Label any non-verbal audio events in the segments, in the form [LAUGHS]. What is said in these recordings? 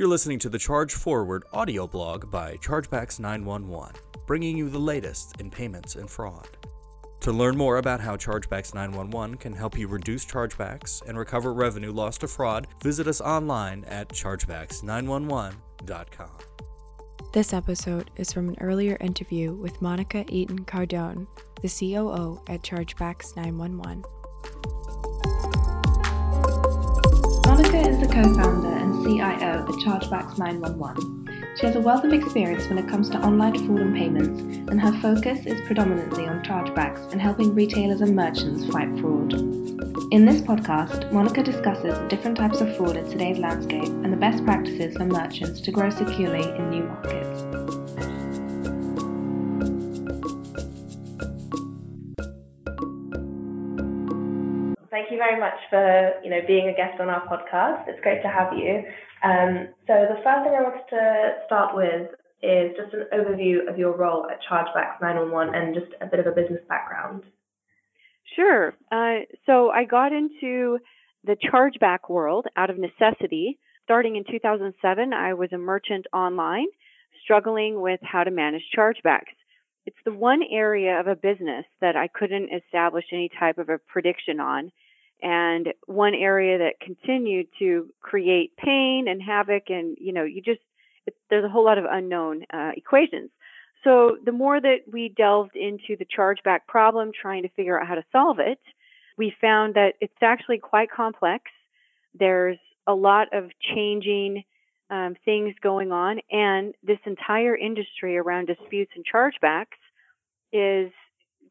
You're listening to the Charge Forward audio blog by Chargebacks 911, bringing you the latest in payments and fraud. To learn more about how Chargebacks 911 can help you reduce chargebacks and recover revenue lost to fraud, visit us online at chargebacks911.com. This episode is from an earlier interview with Monica Eaton Cardone, the COO at Chargebacks 911. Monica is the co founder and CIO at Chargebacks 911. She has a wealth of experience when it comes to online fraud and payments, and her focus is predominantly on chargebacks and helping retailers and merchants fight fraud. In this podcast, Monica discusses different types of fraud in today's landscape and the best practices for merchants to grow securely in new markets. Very much for you know being a guest on our podcast. It's great to have you. Um, so the first thing I wanted to start with is just an overview of your role at Chargebacks 911 and just a bit of a business background. Sure. Uh, so I got into the chargeback world out of necessity. Starting in 2007, I was a merchant online, struggling with how to manage chargebacks. It's the one area of a business that I couldn't establish any type of a prediction on and one area that continued to create pain and havoc and you know you just it, there's a whole lot of unknown uh, equations. So the more that we delved into the chargeback problem trying to figure out how to solve it we found that it's actually quite complex. There's a lot of changing um, things going on and this entire industry around disputes and chargebacks is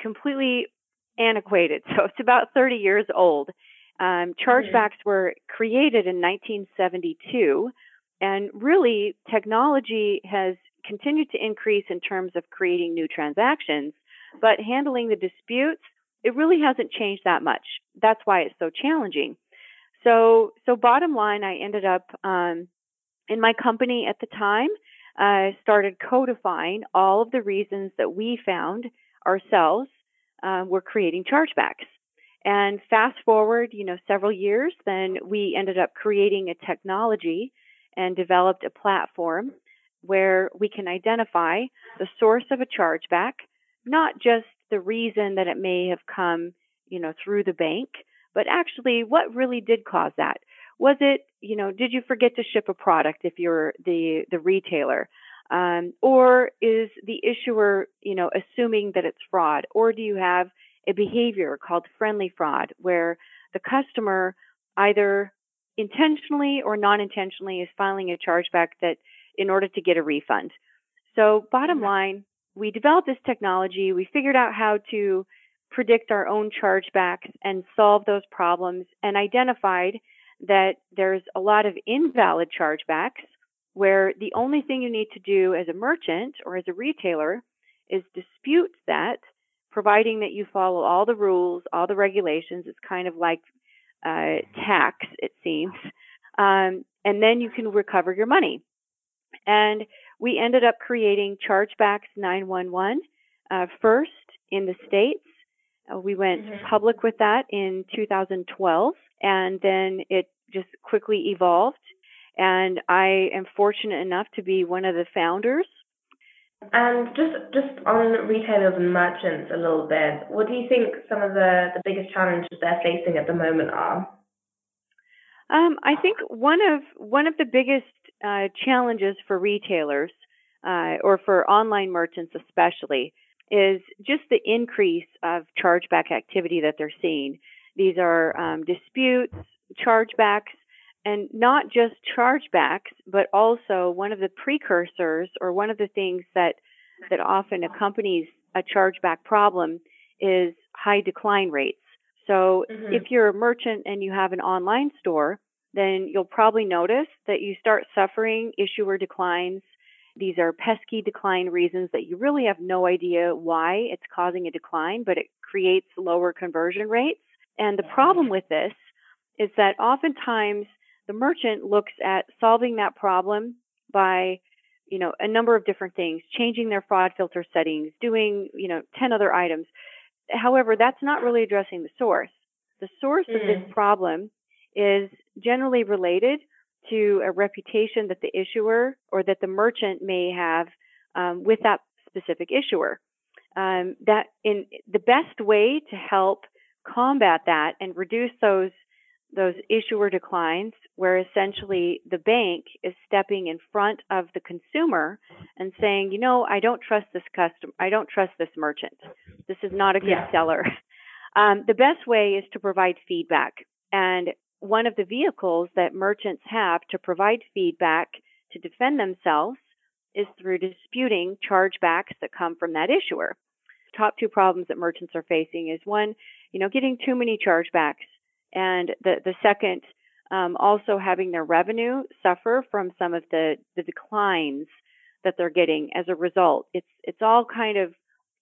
completely antiquated. So it's about 30 years old. Um, chargebacks mm-hmm. were created in 1972, and really technology has continued to increase in terms of creating new transactions, but handling the disputes, it really hasn't changed that much. That's why it's so challenging. So, so bottom line, I ended up um, in my company at the time. I uh, started codifying all of the reasons that we found ourselves uh, were creating chargebacks. And fast forward, you know, several years, then we ended up creating a technology and developed a platform where we can identify the source of a chargeback, not just the reason that it may have come, you know, through the bank, but actually what really did cause that. Was it, you know, did you forget to ship a product if you're the the retailer? Um, or is the issuer, you know, assuming that it's fraud? Or do you have a behavior called friendly fraud where the customer either intentionally or non intentionally is filing a chargeback that in order to get a refund? So, bottom mm-hmm. line, we developed this technology, we figured out how to predict our own chargebacks and solve those problems, and identified that there's a lot of invalid chargebacks where the only thing you need to do as a merchant or as a retailer is dispute that, providing that you follow all the rules, all the regulations. It's kind of like uh, tax, it seems. Um, and then you can recover your money. And we ended up creating Chargebacks 911 uh, first in the States. Uh, we went mm-hmm. public with that in 2012, and then it just quickly evolved and I am fortunate enough to be one of the founders. And just just on retailers and merchants a little bit, what do you think some of the, the biggest challenges they're facing at the moment are? Um, I think one of one of the biggest uh, challenges for retailers uh, or for online merchants especially is just the increase of chargeback activity that they're seeing. These are um, disputes, chargebacks, and not just chargebacks, but also one of the precursors or one of the things that that often accompanies a chargeback problem is high decline rates. So mm-hmm. if you're a merchant and you have an online store, then you'll probably notice that you start suffering issuer declines. These are pesky decline reasons that you really have no idea why it's causing a decline, but it creates lower conversion rates. And the problem with this is that oftentimes the merchant looks at solving that problem by you know a number of different things changing their fraud filter settings doing you know 10 other items however that's not really addressing the source the source mm. of this mm. problem is generally related to a reputation that the issuer or that the merchant may have um, with that specific issuer. Um, that in the best way to help combat that and reduce those those issuer declines where essentially the bank is stepping in front of the consumer and saying, you know, I don't trust this customer, I don't trust this merchant. This is not a good yeah. seller. Um, the best way is to provide feedback. And one of the vehicles that merchants have to provide feedback to defend themselves is through disputing chargebacks that come from that issuer. Top two problems that merchants are facing is one, you know, getting too many chargebacks and the the second um, also having their revenue suffer from some of the the declines that they're getting as a result. It's it's all kind of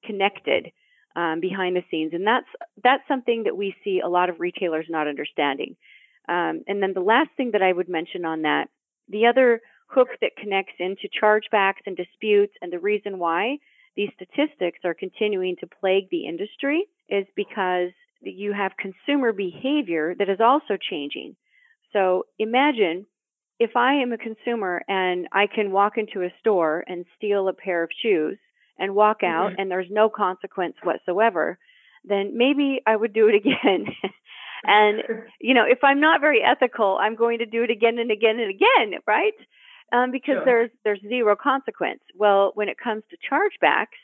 connected um, behind the scenes, and that's that's something that we see a lot of retailers not understanding. Um, and then the last thing that I would mention on that, the other hook that connects into chargebacks and disputes, and the reason why these statistics are continuing to plague the industry is because you have consumer behavior that is also changing. So imagine if I am a consumer and I can walk into a store and steal a pair of shoes and walk out mm-hmm. and there's no consequence whatsoever, then maybe I would do it again. [LAUGHS] and, [LAUGHS] you know, if I'm not very ethical, I'm going to do it again and again and again, right? Um, because sure. there's there's zero consequence. Well, when it comes to chargebacks,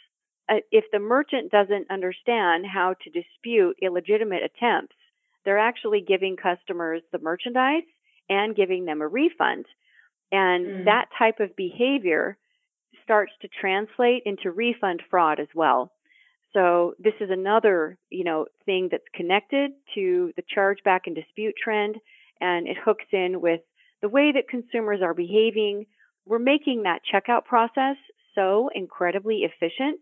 uh, if the merchant doesn't understand how to dispute illegitimate attempts, they're actually giving customers the merchandise and giving them a refund. And mm. that type of behavior starts to translate into refund fraud as well. So this is another, you know, thing that's connected to the chargeback and dispute trend and it hooks in with the way that consumers are behaving. We're making that checkout process so incredibly efficient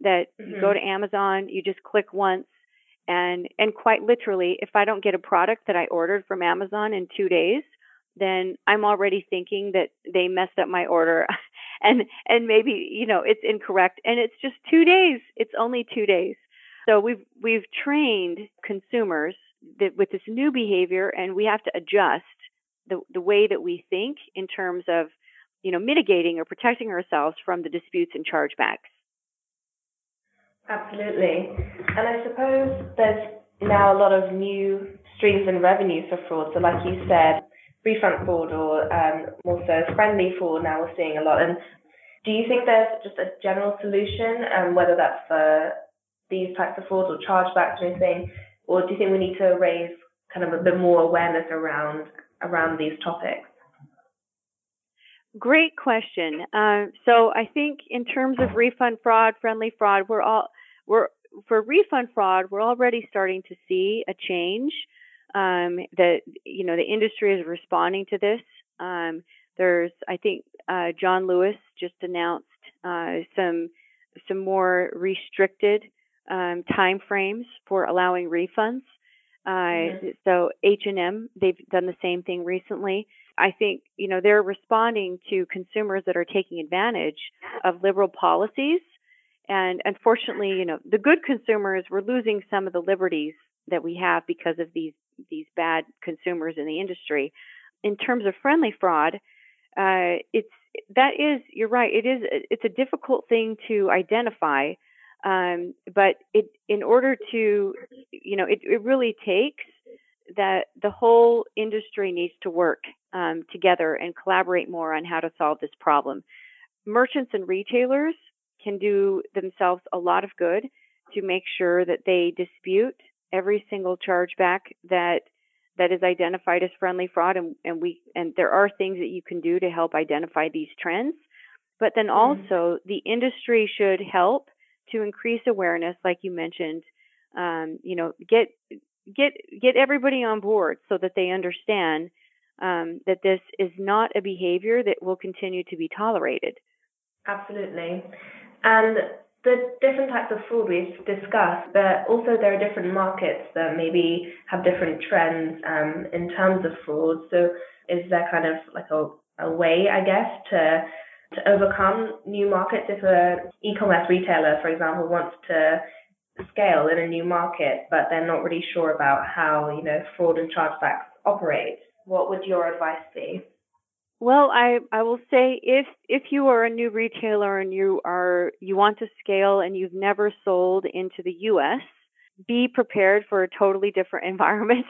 that mm-hmm. you go mm-hmm. to Amazon, you just click once and and quite literally if I don't get a product that I ordered from Amazon in 2 days, then I'm already thinking that they messed up my order [LAUGHS] and and maybe, you know, it's incorrect and it's just 2 days. It's only 2 days. So we've we've trained consumers that with this new behavior and we have to adjust the the way that we think in terms of you know mitigating or protecting ourselves from the disputes and chargebacks. Absolutely. And I suppose there's now a lot of new streams and revenue for fraud. So, like you said, refund fraud or um, more so friendly fraud, now we're seeing a lot. And do you think there's just a general solution, um, whether that's for these types of frauds or chargebacks or anything? Or do you think we need to raise kind of a bit more awareness around around these topics? Great question. Uh, so I think in terms of refund fraud, friendly fraud, we're all we're for refund fraud, we're already starting to see a change. Um, that you know the industry is responding to this. Um, there's, I think, uh, John Lewis just announced uh, some some more restricted um, time frames for allowing refunds. Uh, mm-hmm. So H and M, they've done the same thing recently. I think you know they're responding to consumers that are taking advantage of liberal policies and unfortunately, you know, the good consumers we're losing some of the liberties that we have because of these these bad consumers in the industry. In terms of friendly fraud, uh, it's that is you're right. It is it's a difficult thing to identify, um, but it in order to you know it, it really takes that the whole industry needs to work um, together and collaborate more on how to solve this problem. Merchants and retailers can do themselves a lot of good to make sure that they dispute every single chargeback that that is identified as friendly fraud and, and we and there are things that you can do to help identify these trends but then mm-hmm. also mm. the industry should help to increase awareness like you mentioned um, you know get get get everybody on board so that they understand um, that this is not a behavior that will continue to be tolerated absolutely and the different types of fraud we've discussed, but also there are different markets that maybe have different trends um, in terms of fraud. So is there kind of like a, a way, I guess, to to overcome new markets if an e-commerce retailer, for example, wants to scale in a new market, but they're not really sure about how you know fraud and chargebacks operate? What would your advice be? Well, I, I will say if if you are a new retailer and you are you want to scale and you've never sold into the US, be prepared for a totally different [LAUGHS] environment.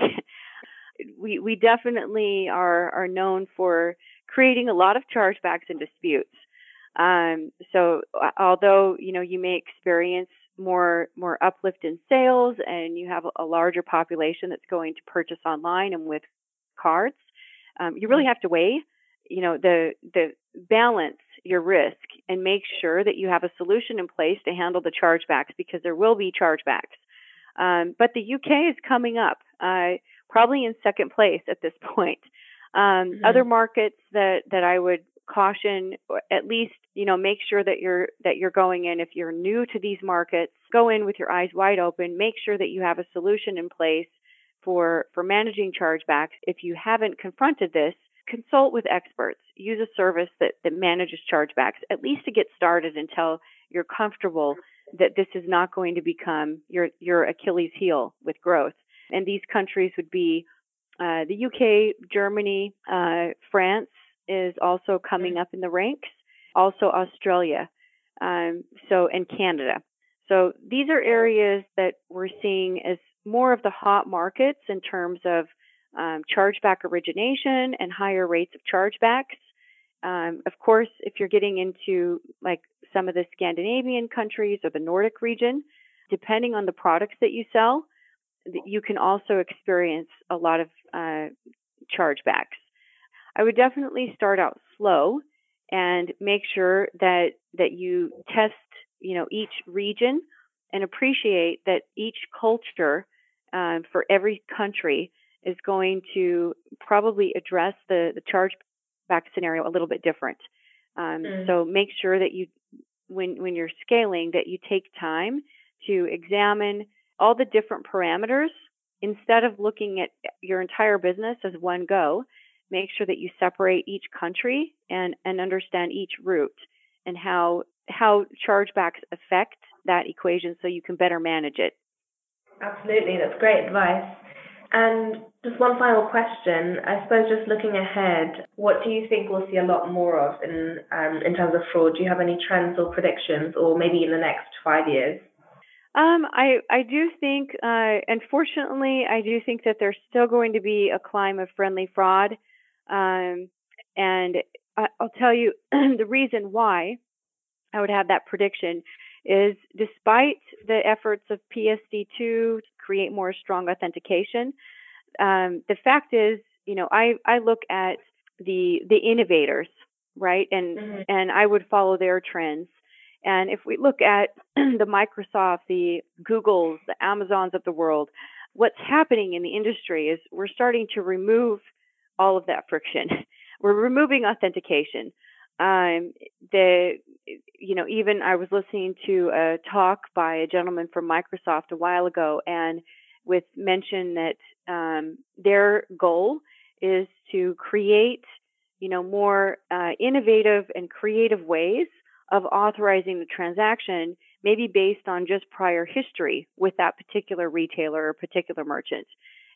we we definitely are are known for creating a lot of chargebacks and disputes. Um, so although you know you may experience more more uplift in sales and you have a, a larger population that's going to purchase online and with cards, um, you really mm-hmm. have to weigh you know the the balance your risk and make sure that you have a solution in place to handle the chargebacks because there will be chargebacks. Um, but the UK is coming up, uh, probably in second place at this [LAUGHS] point. Um, mm-hmm. Other markets that that I would caution, at least you know, make sure that you're that you're going in. If you're new to these markets, go in with your eyes wide open. Make sure that you have a solution in place for for managing chargebacks. If you haven't confronted this, consult with experts. Use a service that that manages chargebacks at least to get started until you're comfortable that this is not going to become your your Achilles heel with growth. And these countries would be uh, the UK, Germany, uh, France is also coming up in the ranks. Also Australia, um, so and Canada. So these are areas that we're seeing as more of the hot markets in terms of um, chargeback origination and higher rates of chargebacks. Um, of course, if you're getting into like some of the Scandinavian countries or the Nordic region, depending on the products that you sell, you can also experience a lot of uh, chargebacks. I would definitely start out slow and make sure that that you test, you know, each region and appreciate that each culture uh, for every country is going to probably address the the chargeback scenario a little bit different. Um, mm. So make sure that you when when you're scaling that you take time to examine all the different parameters instead of looking at your entire business as one go make sure that you separate each country and and understand each route and how how chargebacks affect that equation so you can better manage it absolutely that's great advice and just one final question. I suppose just looking ahead, what do you think we'll see a lot more of in um, in terms of fraud? Do you have any trends or predictions, or maybe in the next five years? Um, I I do think, uh, unfortunately, I do think that there's still going to be a climb of friendly fraud, um, and I, I'll tell you [CLEARS THROAT] the reason why I would have that prediction is despite the efforts of PSD2 to create more strong authentication, um, the fact is, you know, I, I look at the the innovators, right, and mm-hmm. and I would follow their trends. And if we look at [CLEARS THROAT] the Microsoft, the Googles, the Amazons of the world, what's happening in the industry is we're starting to remove all of that friction. [LAUGHS] We're removing authentication. Um, the you know even I was listening to a talk by a gentleman from Microsoft a while ago, and with mention that um, their goal is to create you know more uh, innovative and creative ways of authorizing the transaction, maybe based on just prior history with that particular retailer or particular merchant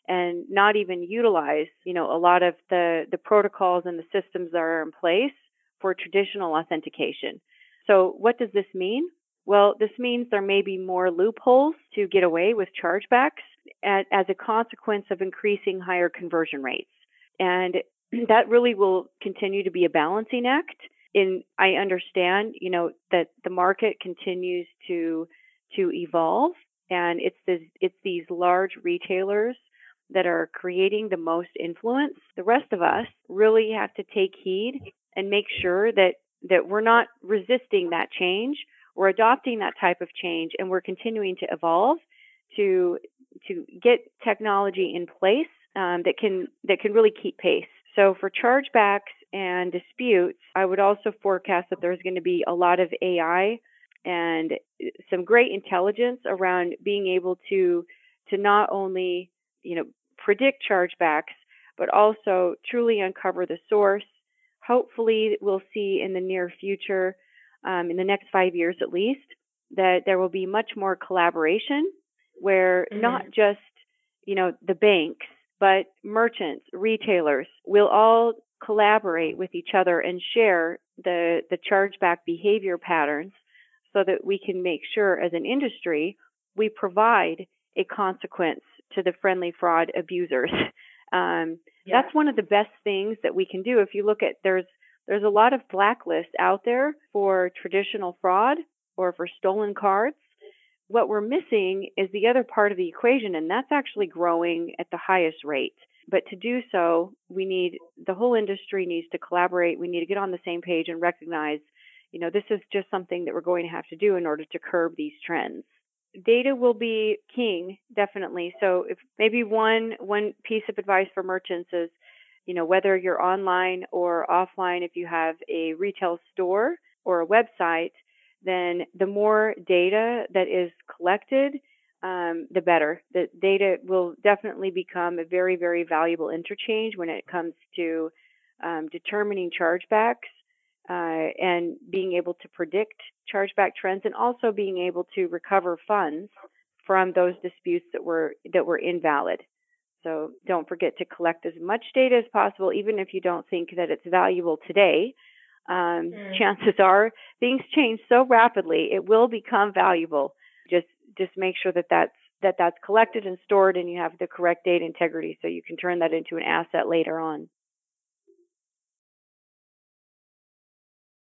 and not even utilize, you know, a lot of the, the protocols and the systems that are in place for traditional authentication. So what does this mean? Well, this means there may be more loopholes to get away with chargebacks as a consequence of increasing higher conversion rates. And [CLEARS THROAT] that really will continue to be a balancing act. In I understand, you know, that the market continues to to evolve and it's this it's these large retailers that are creating the most influence. The rest of us really have to take heed and make sure that that we're not resisting that change. We're adopting that type of change and we're continuing to evolve to to get technology in place um, that can that can really keep pace. So for chargebacks and disputes i would also forecast that there's going to be a lot of ai and some great intelligence around being able to to not only you know predict chargebacks but also truly uncover the source hopefully we'll see in the near future, um, in the next five years at least, that there will be much more collaboration where mm-hmm. not just, you know, the banks, but merchants, retailers will all collaborate with each other and share the, the chargeback behavior patterns so that we can make sure as an industry we provide a consequence to the friendly fraud abusers. [LAUGHS] Um, yeah. That's one of the best things that we can do. If you look at there's there's a lot of blacklists out there for traditional fraud or for stolen cards. What we're missing is the other part of the equation, and that's actually growing at the highest rate. But to do so, we need the whole industry needs to collaborate. We need to get on the same page and recognize, you know, this is just something that we're going to have to do in order to curb these trends. Data will be king, definitely. So if maybe one one piece of advice for merchants is, you know, whether you're online or offline, if you have a retail store or a website, then the more data that is collected, um, the better. The data will definitely become a very, very valuable interchange when it comes to um, determining chargebacks uh, and being able to predict chargeback trends, and also being able to recover funds from those disputes that were that were invalid. So don't forget to collect as much data as possible, even if you don't think that it's valuable today. Um, mm. Chances are things change so rapidly, it will become valuable. Just just make sure that that's that that's collected and stored and you have the correct data integrity so you can turn that into an asset later on.